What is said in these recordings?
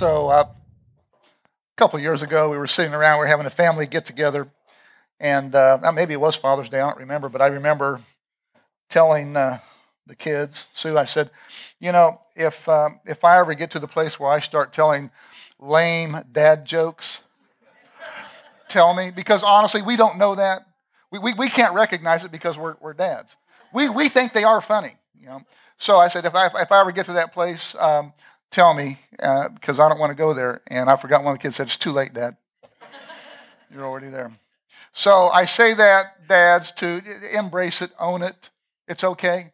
So, uh, a couple years ago, we were sitting around, we were having a family get together, and uh, maybe it was Father's Day, I don't remember, but I remember telling uh, the kids, Sue, I said, you know, if, um, if I ever get to the place where I start telling lame dad jokes, tell me, because honestly, we don't know that. We, we, we can't recognize it because we're, we're dads. We, we think they are funny, you know. So I said, if I, if I ever get to that place, um, tell me uh, because I don't want to go there. And I forgot one of the kids said, It's too late, Dad. You're already there. So I say that, dads, to embrace it, own it. It's okay.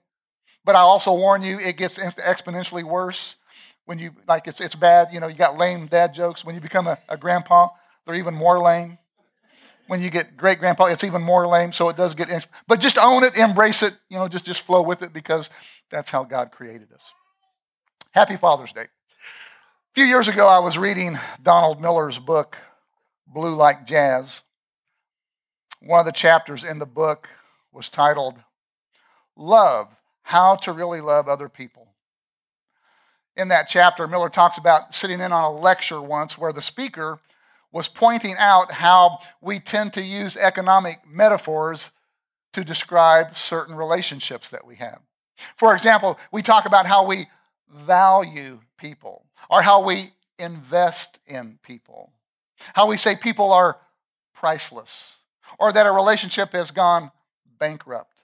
But I also warn you, it gets exponentially worse when you, like, it's, it's bad. You know, you got lame dad jokes. When you become a, a grandpa, they're even more lame. When you get great grandpa, it's even more lame. So it does get, but just own it, embrace it, you know, just, just flow with it because that's how God created us. Happy Father's Day. A few years ago, I was reading Donald Miller's book, Blue Like Jazz. One of the chapters in the book was titled Love How to Really Love Other People. In that chapter, Miller talks about sitting in on a lecture once where the speaker was pointing out how we tend to use economic metaphors to describe certain relationships that we have. For example, we talk about how we value people or how we invest in people, how we say people are priceless or that a relationship has gone bankrupt.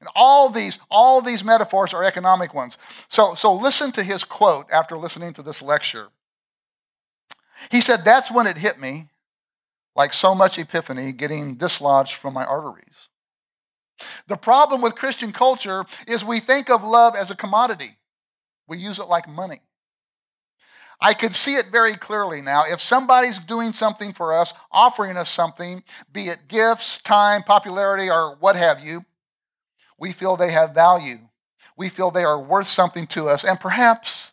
And all these, all these metaphors are economic ones. So, so listen to his quote after listening to this lecture. He said, That's when it hit me, like so much epiphany getting dislodged from my arteries. The problem with Christian culture is we think of love as a commodity. We use it like money. I could see it very clearly now. If somebody's doing something for us, offering us something, be it gifts, time, popularity, or what have you, we feel they have value. We feel they are worth something to us. And perhaps,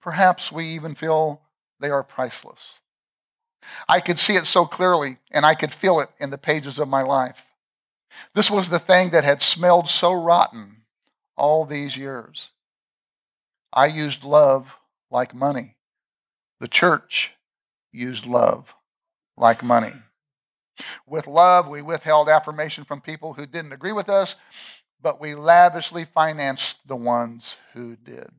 perhaps we even feel they are priceless. I could see it so clearly, and I could feel it in the pages of my life. This was the thing that had smelled so rotten all these years. I used love like money. The church used love like money. With love, we withheld affirmation from people who didn't agree with us, but we lavishly financed the ones who did.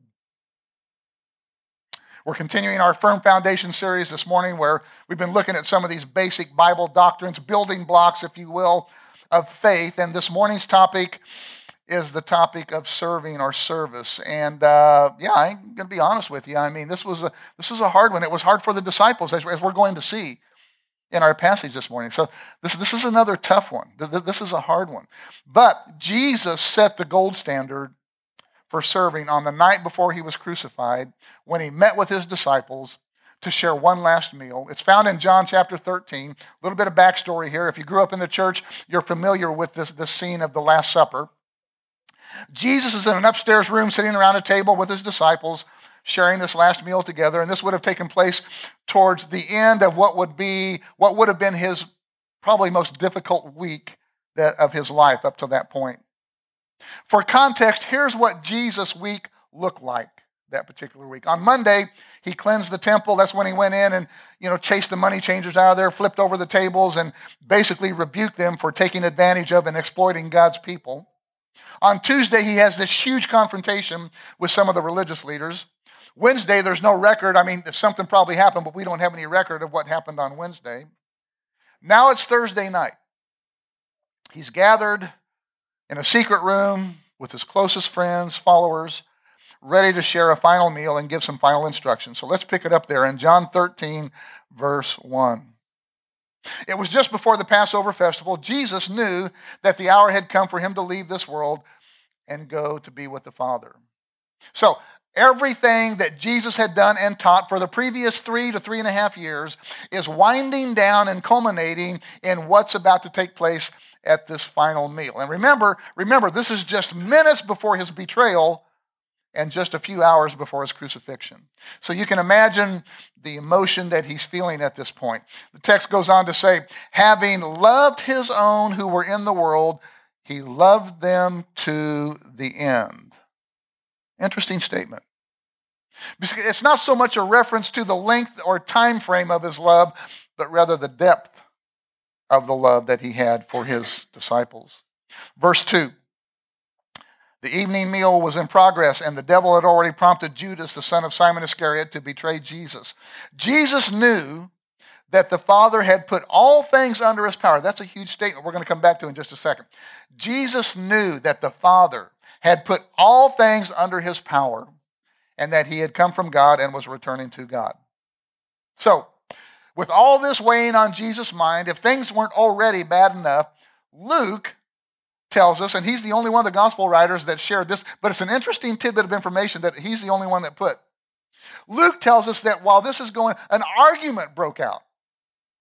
We're continuing our Firm Foundation series this morning where we've been looking at some of these basic Bible doctrines, building blocks, if you will, of faith. And this morning's topic is the topic of serving or service. And uh, yeah, I'm going to be honest with you. I mean, this was a this is a hard one. It was hard for the disciples, as, as we're going to see in our passage this morning. So this this is another tough one. This, this is a hard one. But Jesus set the gold standard for serving on the night before he was crucified when he met with his disciples to share one last meal. It's found in John chapter 13. A little bit of backstory here. If you grew up in the church, you're familiar with this, this scene of the Last Supper. Jesus is in an upstairs room sitting around a table with his disciples, sharing this last meal together. And this would have taken place towards the end of what would be what would have been his probably most difficult week that, of his life up to that point. For context, here's what Jesus' week looked like that particular week. On Monday, he cleansed the temple. That's when he went in and, you know, chased the money changers out of there, flipped over the tables, and basically rebuked them for taking advantage of and exploiting God's people. On Tuesday, he has this huge confrontation with some of the religious leaders. Wednesday, there's no record. I mean, something probably happened, but we don't have any record of what happened on Wednesday. Now it's Thursday night. He's gathered in a secret room with his closest friends, followers, ready to share a final meal and give some final instructions. So let's pick it up there in John 13, verse 1. It was just before the Passover festival. Jesus knew that the hour had come for him to leave this world and go to be with the Father. So, everything that Jesus had done and taught for the previous three to three and a half years is winding down and culminating in what's about to take place at this final meal. And remember, remember, this is just minutes before his betrayal and just a few hours before his crucifixion. So you can imagine the emotion that he's feeling at this point. The text goes on to say, having loved his own who were in the world, he loved them to the end. Interesting statement. It's not so much a reference to the length or time frame of his love, but rather the depth of the love that he had for his disciples. Verse 2 The evening meal was in progress, and the devil had already prompted Judas, the son of Simon Iscariot, to betray Jesus. Jesus knew that the Father had put all things under his power. That's a huge statement we're going to come back to in just a second. Jesus knew that the Father had put all things under his power and that he had come from God and was returning to God. So, with all this weighing on Jesus' mind, if things weren't already bad enough, Luke tells us, and he's the only one of the gospel writers that shared this, but it's an interesting tidbit of information that he's the only one that put. Luke tells us that while this is going, an argument broke out.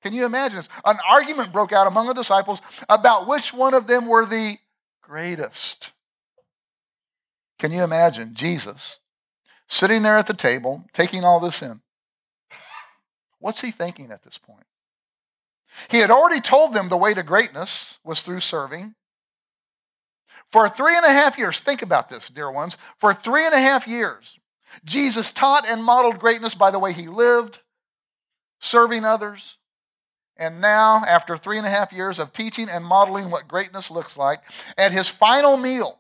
Can you imagine this? An argument broke out among the disciples about which one of them were the greatest. Can you imagine Jesus sitting there at the table, taking all this in? What's he thinking at this point? He had already told them the way to greatness was through serving. For three and a half years, think about this, dear ones. For three and a half years, Jesus taught and modeled greatness by the way he lived, serving others. And now, after three and a half years of teaching and modeling what greatness looks like, at his final meal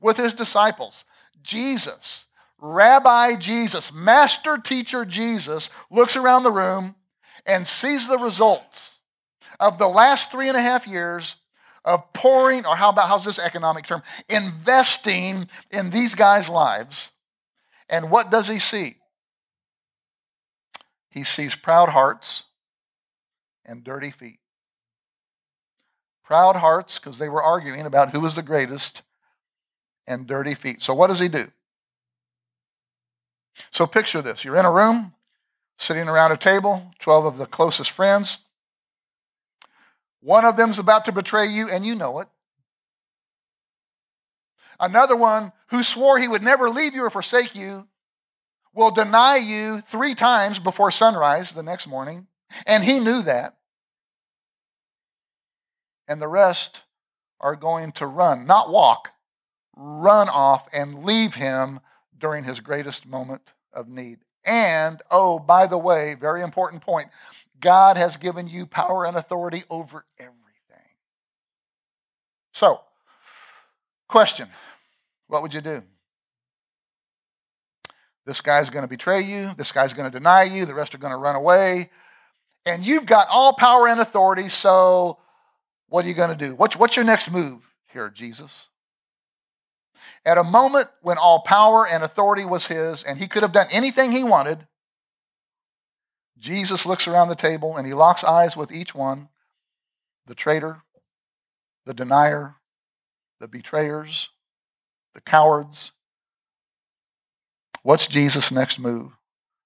with his disciples, Jesus Rabbi Jesus, master teacher Jesus, looks around the room and sees the results of the last three and a half years of pouring, or how about how's this economic term? Investing in these guys' lives. And what does he see? He sees proud hearts and dirty feet. Proud hearts, because they were arguing about who was the greatest, and dirty feet. So what does he do? So picture this you're in a room, sitting around a table, 12 of the closest friends. One of them's about to betray you, and you know it. Another one who swore he would never leave you or forsake you will deny you three times before sunrise the next morning, and he knew that. And the rest are going to run, not walk, run off and leave him during his greatest moment of need. And, oh, by the way, very important point God has given you power and authority over everything. So, question what would you do? This guy's going to betray you. This guy's going to deny you. The rest are going to run away. And you've got all power and authority. So, what are you going to do? What's, what's your next move here, Jesus? At a moment when all power and authority was his and he could have done anything he wanted, Jesus looks around the table and he locks eyes with each one the traitor, the denier, the betrayers, the cowards. What's Jesus' next move?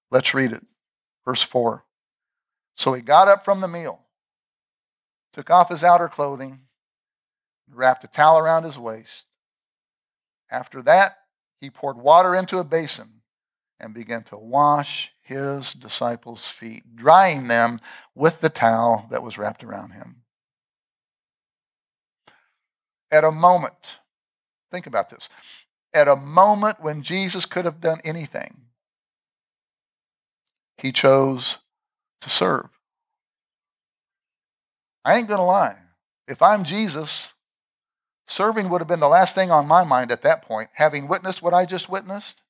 Let's read it. Verse 4. So he got up from the meal, took off his outer clothing, wrapped a towel around his waist, after that, he poured water into a basin and began to wash his disciples' feet, drying them with the towel that was wrapped around him. At a moment, think about this, at a moment when Jesus could have done anything, he chose to serve. I ain't going to lie. If I'm Jesus, Serving would have been the last thing on my mind at that point, having witnessed what I just witnessed.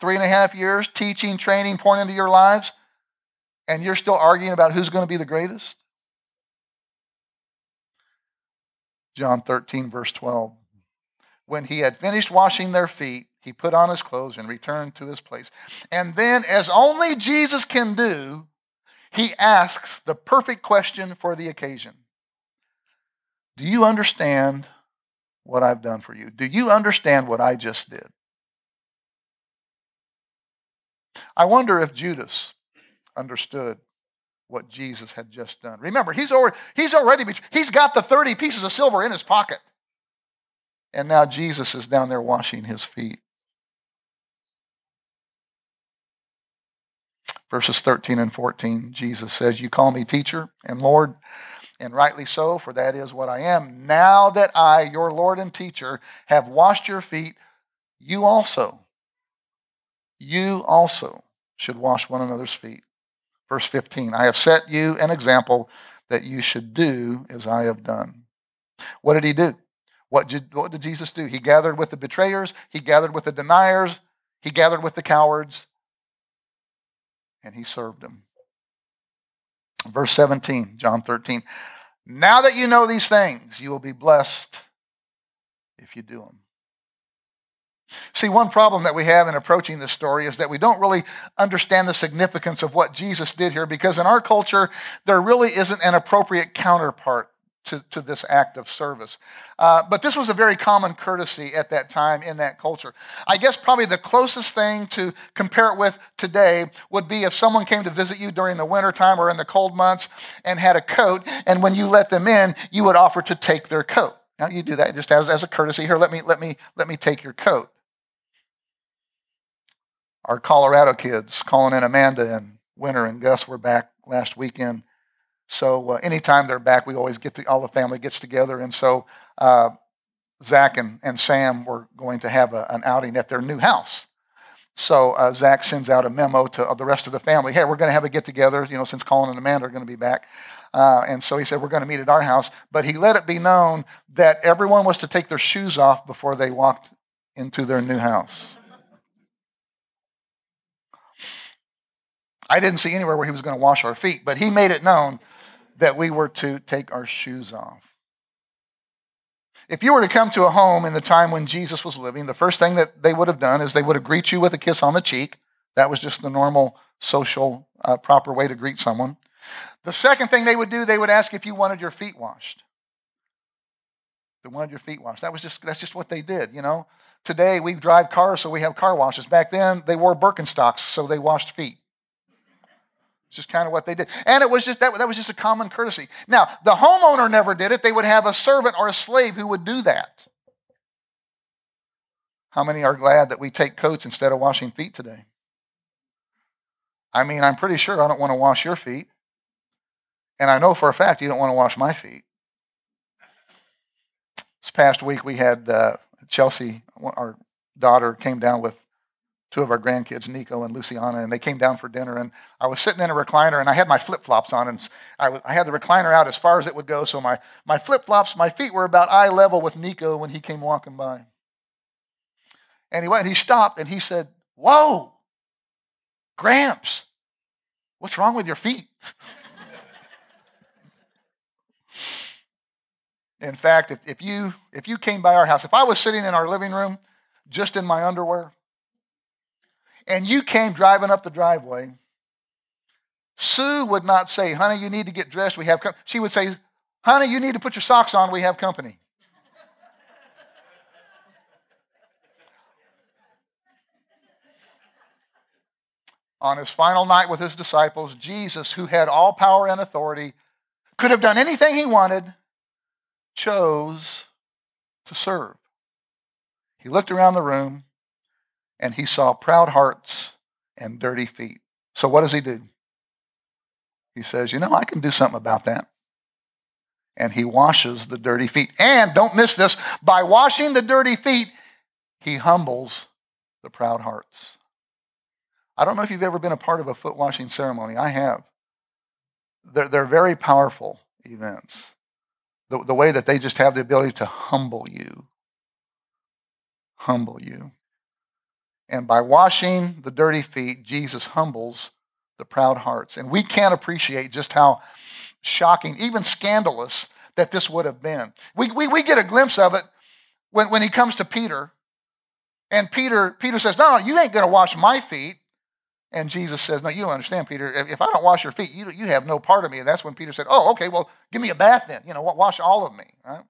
Three and a half years teaching, training, pouring into your lives, and you're still arguing about who's going to be the greatest? John 13, verse 12. When he had finished washing their feet, He put on his clothes and returned to his place. And then, as only Jesus can do, he asks the perfect question for the occasion Do you understand what I've done for you? Do you understand what I just did? I wonder if Judas understood what Jesus had just done. Remember, he's already, he's already he's got the 30 pieces of silver in his pocket. And now Jesus is down there washing his feet. Verses 13 and 14, Jesus says, You call me teacher and Lord, and rightly so, for that is what I am. Now that I, your Lord and teacher, have washed your feet, you also, you also should wash one another's feet. Verse 15, I have set you an example that you should do as I have done. What did he do? What did, what did Jesus do? He gathered with the betrayers, he gathered with the deniers, he gathered with the cowards, and he served them. Verse 17, John 13. Now that you know these things, you will be blessed if you do them. See, one problem that we have in approaching this story is that we don't really understand the significance of what Jesus did here because in our culture, there really isn't an appropriate counterpart to, to this act of service. Uh, but this was a very common courtesy at that time in that culture. I guess probably the closest thing to compare it with today would be if someone came to visit you during the wintertime or in the cold months and had a coat, and when you let them in, you would offer to take their coat. Now you do that just as, as a courtesy. Here, let me let me let me take your coat. Our Colorado kids, Colin and Amanda and Winter and Gus were back last weekend so uh, anytime they're back, we always get the, all the family gets together. And so uh, Zach and, and Sam were going to have a, an outing at their new house. So uh, Zach sends out a memo to the rest of the family. Hey, we're going to have a get together. You know, since Colin and Amanda are going to be back. Uh, and so he said, We're going to meet at our house. But he let it be known that everyone was to take their shoes off before they walked into their new house. I didn't see anywhere where he was going to wash our feet, but he made it known that we were to take our shoes off. If you were to come to a home in the time when Jesus was living, the first thing that they would have done is they would have greet you with a kiss on the cheek. That was just the normal social, uh, proper way to greet someone. The second thing they would do, they would ask if you wanted your feet washed. They wanted your feet washed. That was just that's just what they did, you know. Today we drive cars, so we have car washes. Back then they wore Birkenstocks, so they washed feet. It's just kind of what they did. And it was just that, that was just a common courtesy. Now, the homeowner never did it. They would have a servant or a slave who would do that. How many are glad that we take coats instead of washing feet today? I mean, I'm pretty sure I don't want to wash your feet. And I know for a fact you don't want to wash my feet. This past week we had uh, Chelsea, our daughter, came down with two of our grandkids, Nico and Luciana, and they came down for dinner. And I was sitting in a recliner, and I had my flip flops on, and I, had the recliner out as far as it would go. So my, my flip flops, my feet were about eye level with Nico when he came walking by. And he went, he stopped, and he said, Whoa, Gramps, what's wrong with your feet? in fact, if, if, you, if you came by our house, if I was sitting in our living room just in my underwear, and you came driving up the driveway, Sue would not say, honey, you need to get dressed. We have company. She would say, honey, you need to put your socks on. We have company. on his final night with his disciples, Jesus, who had all power and authority, could have done anything he wanted, chose to serve. He looked around the room and he saw proud hearts and dirty feet. So what does he do? He says, You know, I can do something about that. And he washes the dirty feet. And don't miss this by washing the dirty feet, he humbles the proud hearts. I don't know if you've ever been a part of a foot washing ceremony. I have. They're, they're very powerful events. The, the way that they just have the ability to humble you. Humble you. And by washing the dirty feet, Jesus humbles the proud hearts. And we can't appreciate just how shocking, even scandalous, that this would have been. We, we, we get a glimpse of it when, when he comes to Peter And Peter, Peter says, No, you ain't going to wash my feet. And Jesus says, No, you don't understand, Peter. If I don't wash your feet, you, you have no part of me. And that's when Peter said, Oh, okay, well, give me a bath then. You know, wash all of me. Right?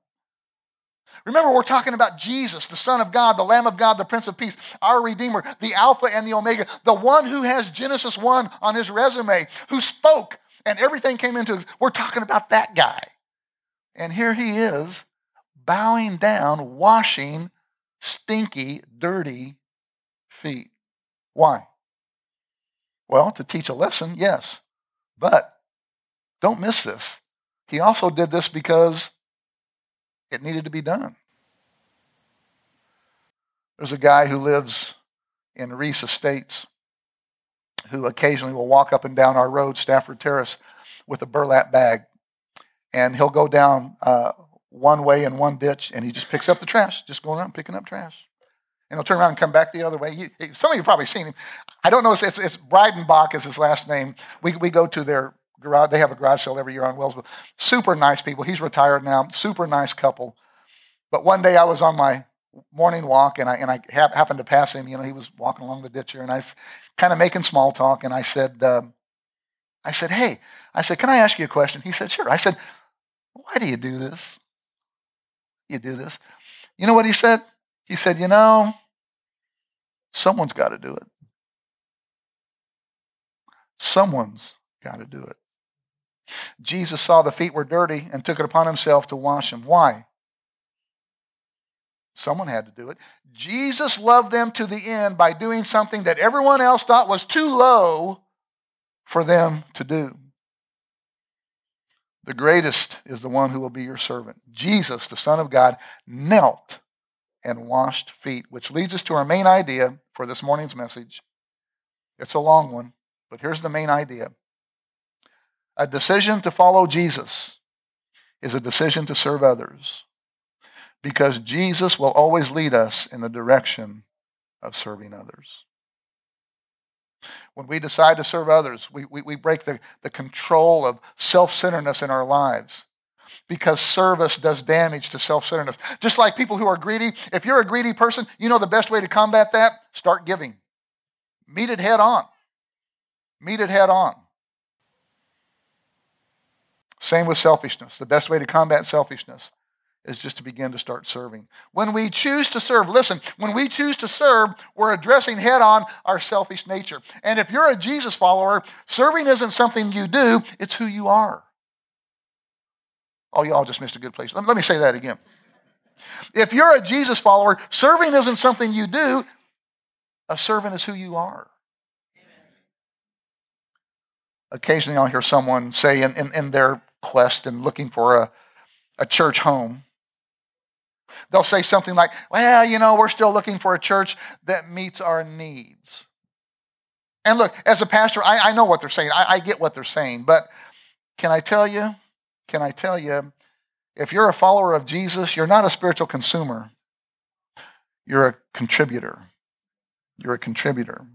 Remember, we're talking about Jesus, the Son of God, the Lamb of God, the Prince of Peace, our Redeemer, the Alpha and the Omega, the one who has Genesis 1 on his resume, who spoke and everything came into it. We're talking about that guy. And here he is bowing down, washing stinky, dirty feet. Why? Well, to teach a lesson, yes. But don't miss this. He also did this because it needed to be done. There's a guy who lives in Reese Estates who occasionally will walk up and down our road, Stafford Terrace, with a burlap bag. And he'll go down uh, one way in one ditch and he just picks up the trash, just going around picking up trash. And he'll turn around and come back the other way. Some of you probably seen him. I don't know, it's, it's, it's Breidenbach is his last name. We, we go to their garage. They have a garage sale every year on Wellsville. Super nice people. He's retired now. Super nice couple. But one day I was on my morning walk and I, and I ha- happened to pass him. You know, he was walking along the ditch here and I was kind of making small talk. And I said, uh, I said, hey, I said, can I ask you a question? He said, sure. I said, why do you do this? You do this. You know what he said? He said, you know, someone's got to do it. Someone's got to do it. Jesus saw the feet were dirty and took it upon himself to wash them. Why? Someone had to do it. Jesus loved them to the end by doing something that everyone else thought was too low for them to do. The greatest is the one who will be your servant. Jesus, the Son of God, knelt and washed feet, which leads us to our main idea for this morning's message. It's a long one, but here's the main idea a decision to follow Jesus is a decision to serve others because Jesus will always lead us in the direction of serving others. When we decide to serve others, we, we, we break the, the control of self centeredness in our lives because service does damage to self centeredness. Just like people who are greedy, if you're a greedy person, you know the best way to combat that? Start giving. Meet it head on. Meet it head on. Same with selfishness. The best way to combat selfishness is just to begin to start serving. When we choose to serve, listen, when we choose to serve, we're addressing head on our selfish nature. And if you're a Jesus follower, serving isn't something you do, it's who you are. Oh, y'all just missed a good place. Let me say that again. If you're a Jesus follower, serving isn't something you do, a servant is who you are. Occasionally, I'll hear someone say in, in, in their quest and looking for a, a church home, They'll say something like, well, you know, we're still looking for a church that meets our needs. And look, as a pastor, I, I know what they're saying. I, I get what they're saying. But can I tell you, can I tell you, if you're a follower of Jesus, you're not a spiritual consumer. You're a contributor. You're a contributor.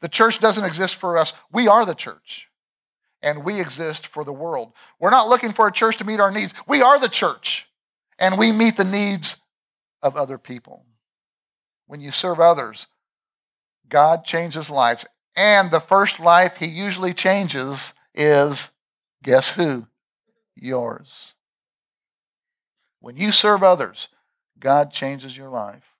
The church doesn't exist for us. We are the church. And we exist for the world. We're not looking for a church to meet our needs. We are the church and we meet the needs of other people. When you serve others, God changes lives. And the first life he usually changes is guess who? Yours. When you serve others, God changes your life.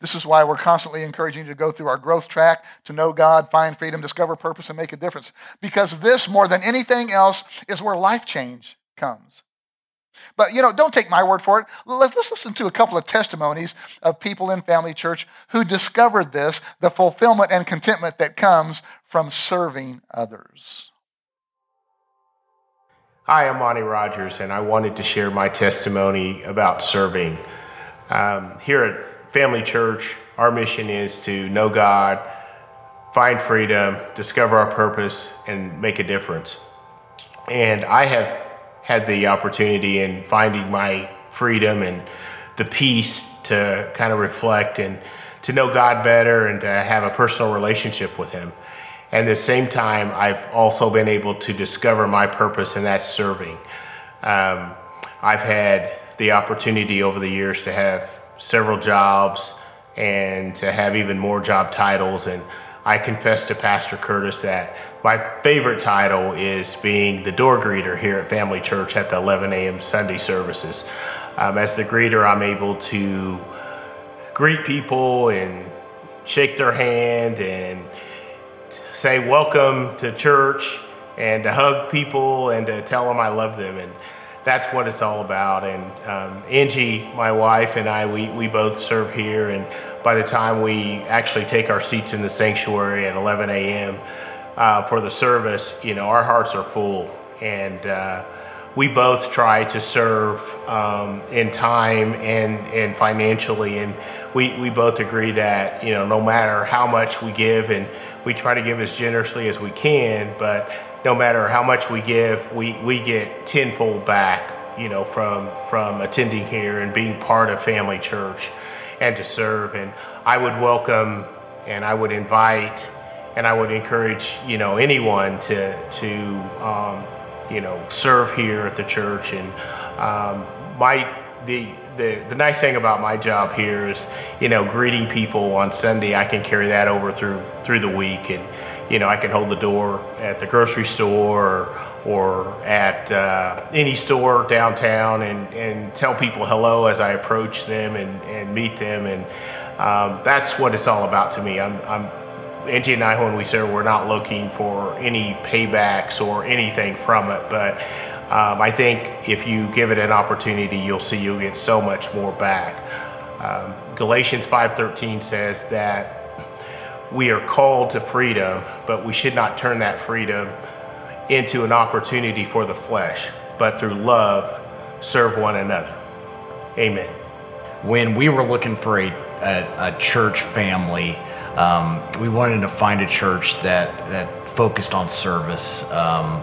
This is why we're constantly encouraging you to go through our growth track, to know God, find freedom, discover purpose, and make a difference. Because this, more than anything else, is where life change comes. But, you know, don't take my word for it. Let's, let's listen to a couple of testimonies of people in Family Church who discovered this the fulfillment and contentment that comes from serving others. Hi, I'm Monty Rogers, and I wanted to share my testimony about serving. Um, here at Family Church, our mission is to know God, find freedom, discover our purpose, and make a difference. And I have had the opportunity in finding my freedom and the peace to kind of reflect and to know God better and to have a personal relationship with Him. And at the same time, I've also been able to discover my purpose, and that's serving. Um, I've had the opportunity over the years to have several jobs and to have even more job titles. And I confess to Pastor Curtis that my favorite title is being the door greeter here at Family Church at the 11 a.m. Sunday services. Um, as the greeter, I'm able to greet people and shake their hand and say welcome to church and to hug people and to tell them I love them. And that's what it's all about. And um, Angie, my wife, and I, we, we both serve here. And by the time we actually take our seats in the sanctuary at 11 a.m. Uh, for the service, you know, our hearts are full. And uh, we both try to serve um, in time and, and financially. And we, we both agree that, you know, no matter how much we give, and we try to give as generously as we can, but no matter how much we give, we, we get tenfold back, you know, from, from attending here and being part of Family Church and to serve. And I would welcome and I would invite and I would encourage, you know, anyone to, to um, you know, serve here at the church. And um, my, the, the, the nice thing about my job here is, you know, greeting people on Sunday, I can carry that over through, through the week. And, you know, I can hold the door at the grocery store or, or at uh, any store downtown and, and tell people hello as I approach them and, and meet them. And um, that's what it's all about to me. I'm, I'm Angie and I, when we serve, we're not looking for any paybacks or anything from it. But um, I think if you give it an opportunity, you'll see you'll get so much more back. Um, Galatians 5:13 says that we are called to freedom, but we should not turn that freedom into an opportunity for the flesh, but through love, serve one another. Amen. When we were looking for a, a, a church family, um, we wanted to find a church that, that focused on service. Um,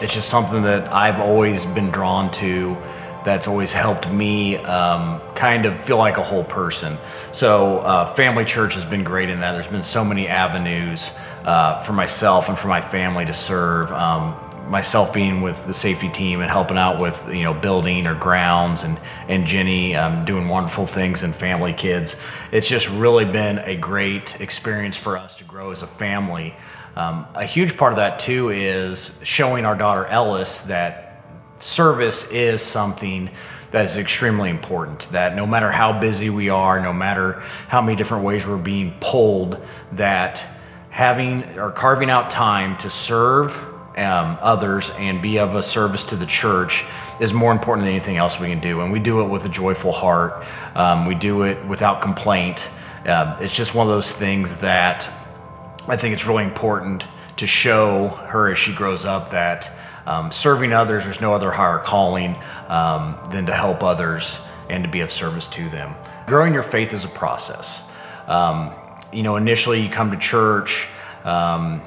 it's just something that I've always been drawn to that's always helped me um, kind of feel like a whole person. So, uh, Family Church has been great in that. There's been so many avenues uh, for myself and for my family to serve. Um, myself being with the safety team and helping out with you know building or grounds and and Jenny um, doing wonderful things and family kids. It's just really been a great experience for us to grow as a family. Um, a huge part of that too is showing our daughter Ellis that service is something that is extremely important. That no matter how busy we are, no matter how many different ways we're being pulled, that having or carving out time to serve um, others and be of a service to the church is more important than anything else we can do. And we do it with a joyful heart. Um, we do it without complaint. Uh, it's just one of those things that I think it's really important to show her as she grows up that um, serving others, there's no other higher calling um, than to help others and to be of service to them. Growing your faith is a process. Um, you know, initially you come to church um,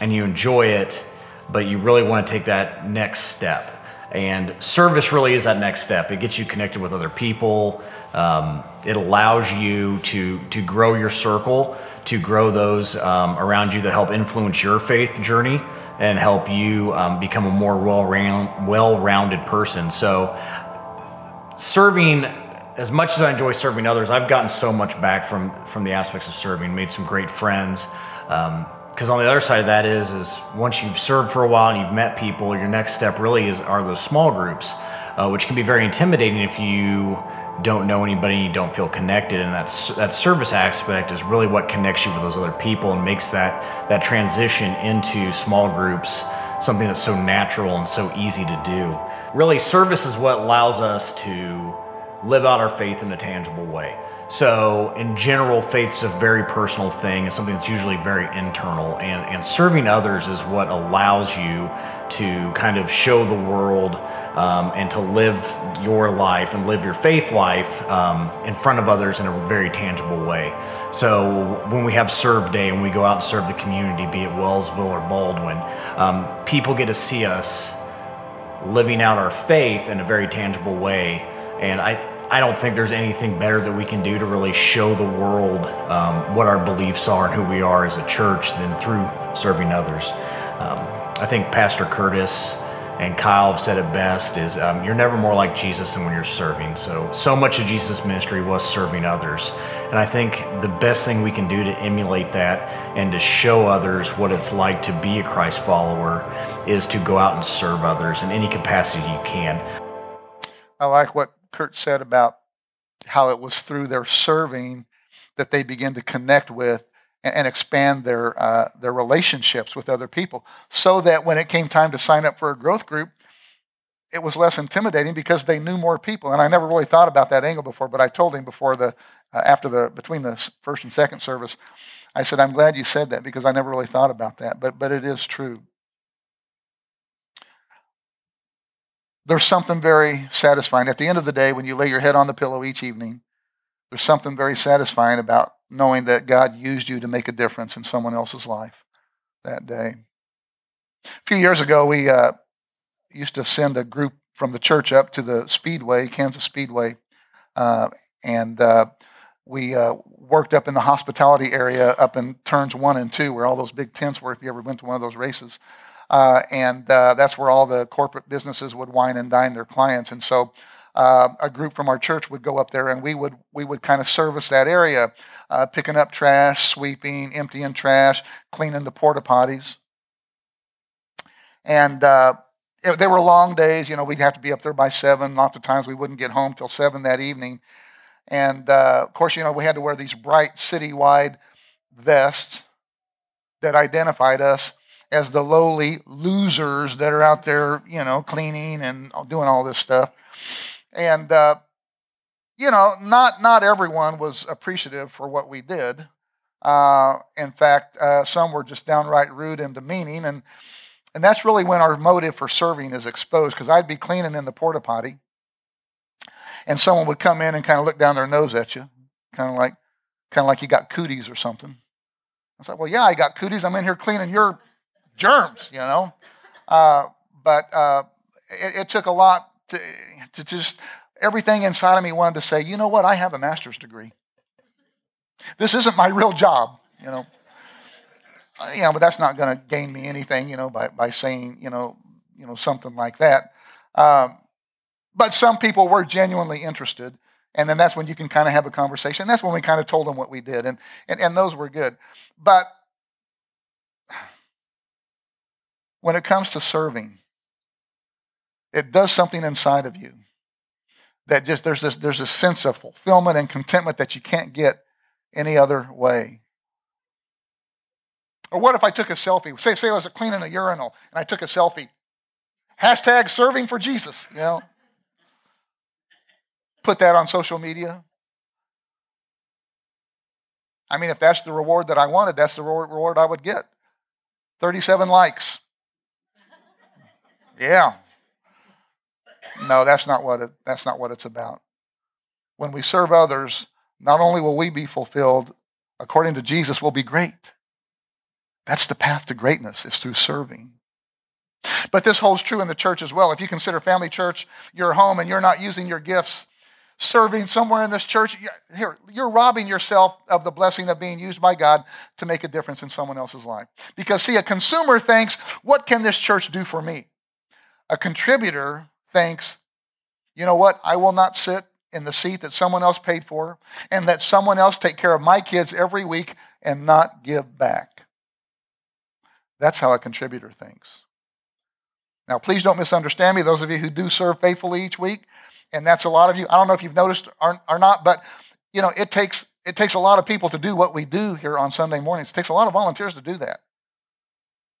and you enjoy it, but you really want to take that next step. And service really is that next step. It gets you connected with other people. Um, it allows you to to grow your circle, to grow those um, around you that help influence your faith journey and help you um, become a more well-round, well-rounded person. So, serving as much as I enjoy serving others, I've gotten so much back from from the aspects of serving. Made some great friends. Because um, on the other side of that is, is once you've served for a while and you've met people, your next step really is are those small groups, uh, which can be very intimidating if you don't know anybody, you don't feel connected, and that's that service aspect is really what connects you with those other people and makes that that transition into small groups something that's so natural and so easy to do. Really, service is what allows us to live out our faith in a tangible way. So, in general, faith's a very personal thing. It's something that's usually very internal, and, and serving others is what allows you to kind of show the world um, and to live your life and live your faith life um, in front of others in a very tangible way. So, when we have Serve Day and we go out and serve the community, be it Wellsville or Baldwin, um, people get to see us living out our faith in a very tangible way. And I, I don't think there's anything better that we can do to really show the world um, what our beliefs are and who we are as a church than through serving others. Um, I think Pastor Curtis and Kyle have said it best is um, you're never more like Jesus than when you're serving. So, so much of Jesus' ministry was serving others. And I think the best thing we can do to emulate that and to show others what it's like to be a Christ follower is to go out and serve others in any capacity you can. I like what Kurt said about how it was through their serving that they began to connect with and expand their, uh, their relationships with other people so that when it came time to sign up for a growth group, it was less intimidating because they knew more people. And I never really thought about that angle before, but I told him before the, uh, after the, between the first and second service, I said, I'm glad you said that because I never really thought about that, but, but it is true. There's something very satisfying. At the end of the day, when you lay your head on the pillow each evening, there's something very satisfying about knowing that God used you to make a difference in someone else's life that day. A few years ago, we uh, used to send a group from the church up to the Speedway, Kansas Speedway, uh, and uh, we uh, worked up in the hospitality area up in turns one and two, where all those big tents were. If you ever went to one of those races, uh, and uh, that's where all the corporate businesses would wine and dine their clients, and so uh, a group from our church would go up there and we would we would kind of service that area, uh, picking up trash, sweeping, emptying trash, cleaning the porta potties. And uh, it, they were long days. You know, we'd have to be up there by seven. Lots of times we wouldn't get home till seven that evening. And uh, of course, you know, we had to wear these bright citywide vests that identified us as the lowly losers that are out there, you know, cleaning and doing all this stuff. And, uh, you know, not, not everyone was appreciative for what we did. Uh, in fact, uh, some were just downright rude and demeaning. And, and that's really when our motive for serving is exposed because I'd be cleaning in the porta potty and someone would come in and kind of look down their nose at you, kind of like, kind of like you got cooties or something. I was like, well, yeah, I got cooties. I'm in here cleaning your germs, you know. Uh, but uh, it, it, took a lot to, to just everything inside of me wanted to say, you know what, I have a master's degree. This isn't my real job, you know. Uh, but that's not going to gain me anything, you know, by, by saying, you know, you know, something like that. Um, but some people were genuinely interested. And then that's when you can kind of have a conversation. That's when we kind of told them what we did. And, and, and those were good. But when it comes to serving, it does something inside of you that just there's this there's a sense of fulfillment and contentment that you can't get any other way. Or what if I took a selfie? Say, say I was cleaning a urinal and I took a selfie. Hashtag serving for Jesus, you know. Put that on social media. I mean, if that's the reward that I wanted, that's the reward I would get. 37 likes. Yeah. No, that's not what it, that's not what it's about. When we serve others, not only will we be fulfilled, according to Jesus, we'll be great. That's the path to greatness, is through serving. But this holds true in the church as well. If you consider family church your home and you're not using your gifts serving somewhere in this church, here, you're robbing yourself of the blessing of being used by God to make a difference in someone else's life. Because, see, a consumer thinks, what can this church do for me? A contributor thinks, you know what? I will not sit in the seat that someone else paid for and let someone else take care of my kids every week and not give back. That's how a contributor thinks. Now, please don't misunderstand me, those of you who do serve faithfully each week, and that's a lot of you. I don't know if you've noticed or, or not, but you know, it takes it takes a lot of people to do what we do here on Sunday mornings. It takes a lot of volunteers to do that.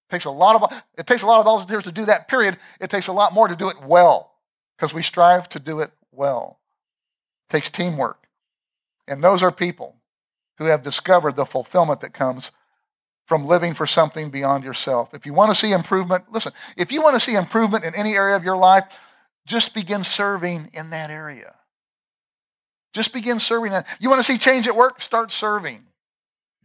It takes a lot of it takes a lot of volunteers to do that. Period. It takes a lot more to do it well because we strive to do it well. It takes teamwork, and those are people who have discovered the fulfillment that comes from living for something beyond yourself. If you want to see improvement, listen. If you want to see improvement in any area of your life, just begin serving in that area. Just begin serving that. You want to see change at work? Start serving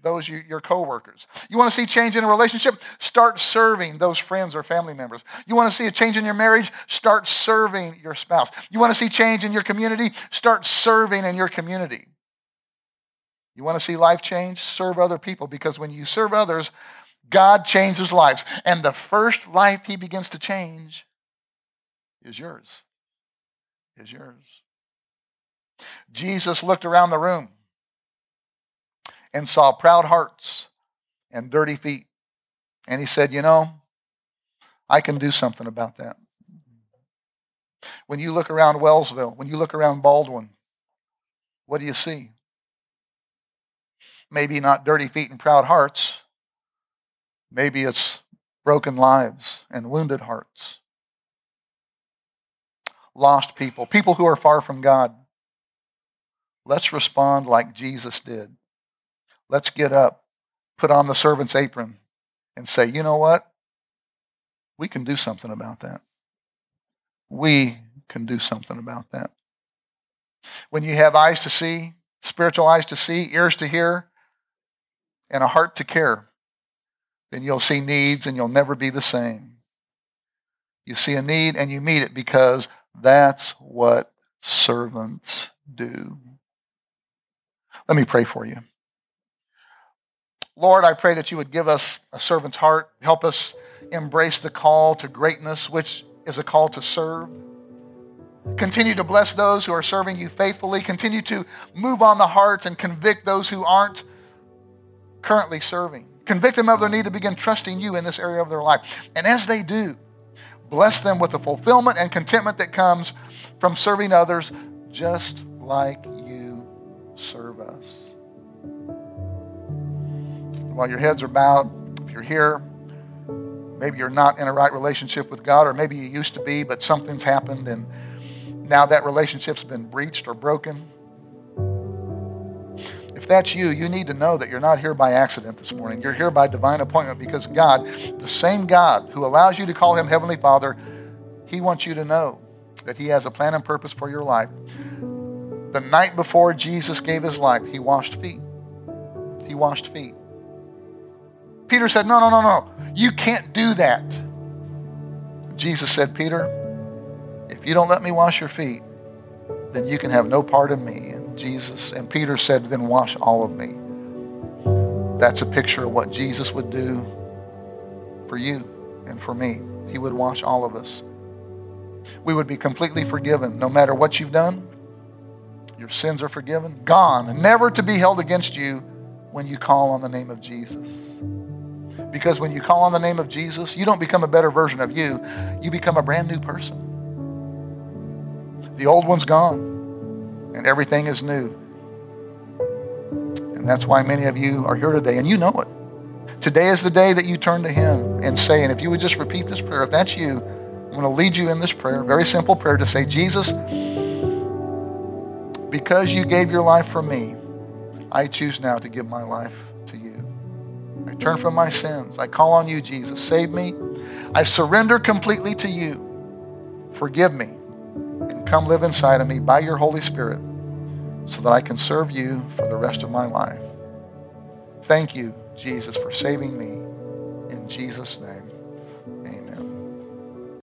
those you, your coworkers. You want to see change in a relationship? Start serving those friends or family members. You want to see a change in your marriage? Start serving your spouse. You want to see change in your community? Start serving in your community. You want to see life change? Serve other people because when you serve others, God changes lives. And the first life he begins to change is yours. Is yours. Jesus looked around the room and saw proud hearts and dirty feet. And he said, You know, I can do something about that. When you look around Wellsville, when you look around Baldwin, what do you see? Maybe not dirty feet and proud hearts. Maybe it's broken lives and wounded hearts. Lost people, people who are far from God. Let's respond like Jesus did. Let's get up, put on the servant's apron, and say, you know what? We can do something about that. We can do something about that. When you have eyes to see, spiritual eyes to see, ears to hear, and a heart to care, then you'll see needs and you'll never be the same. You see a need and you meet it because that's what servants do. Let me pray for you. Lord, I pray that you would give us a servant's heart, help us embrace the call to greatness, which is a call to serve. Continue to bless those who are serving you faithfully. Continue to move on the hearts and convict those who aren't currently serving. Convict them of their need to begin trusting you in this area of their life. And as they do, bless them with the fulfillment and contentment that comes from serving others just like you serve us. While your heads are bowed, if you're here, maybe you're not in a right relationship with God, or maybe you used to be, but something's happened and now that relationship's been breached or broken that's you, you need to know that you're not here by accident this morning. You're here by divine appointment because God, the same God who allows you to call him Heavenly Father, he wants you to know that he has a plan and purpose for your life. The night before Jesus gave his life, he washed feet. He washed feet. Peter said, No, no, no, no. You can't do that. Jesus said, Peter, if you don't let me wash your feet, then you can have no part of me. Jesus. And Peter said, Then wash all of me. That's a picture of what Jesus would do for you and for me. He would wash all of us. We would be completely forgiven no matter what you've done. Your sins are forgiven, gone, never to be held against you when you call on the name of Jesus. Because when you call on the name of Jesus, you don't become a better version of you, you become a brand new person. The old one's gone and everything is new. And that's why many of you are here today, and you know it. Today is the day that you turn to Him and say, and if you would just repeat this prayer, if that's you, I'm going to lead you in this prayer, very simple prayer to say, Jesus, because you gave your life for me, I choose now to give my life to you. I turn from my sins. I call on you, Jesus. Save me. I surrender completely to you. Forgive me and come live inside of me by your Holy Spirit so that I can serve you for the rest of my life. Thank you, Jesus, for saving me. In Jesus' name.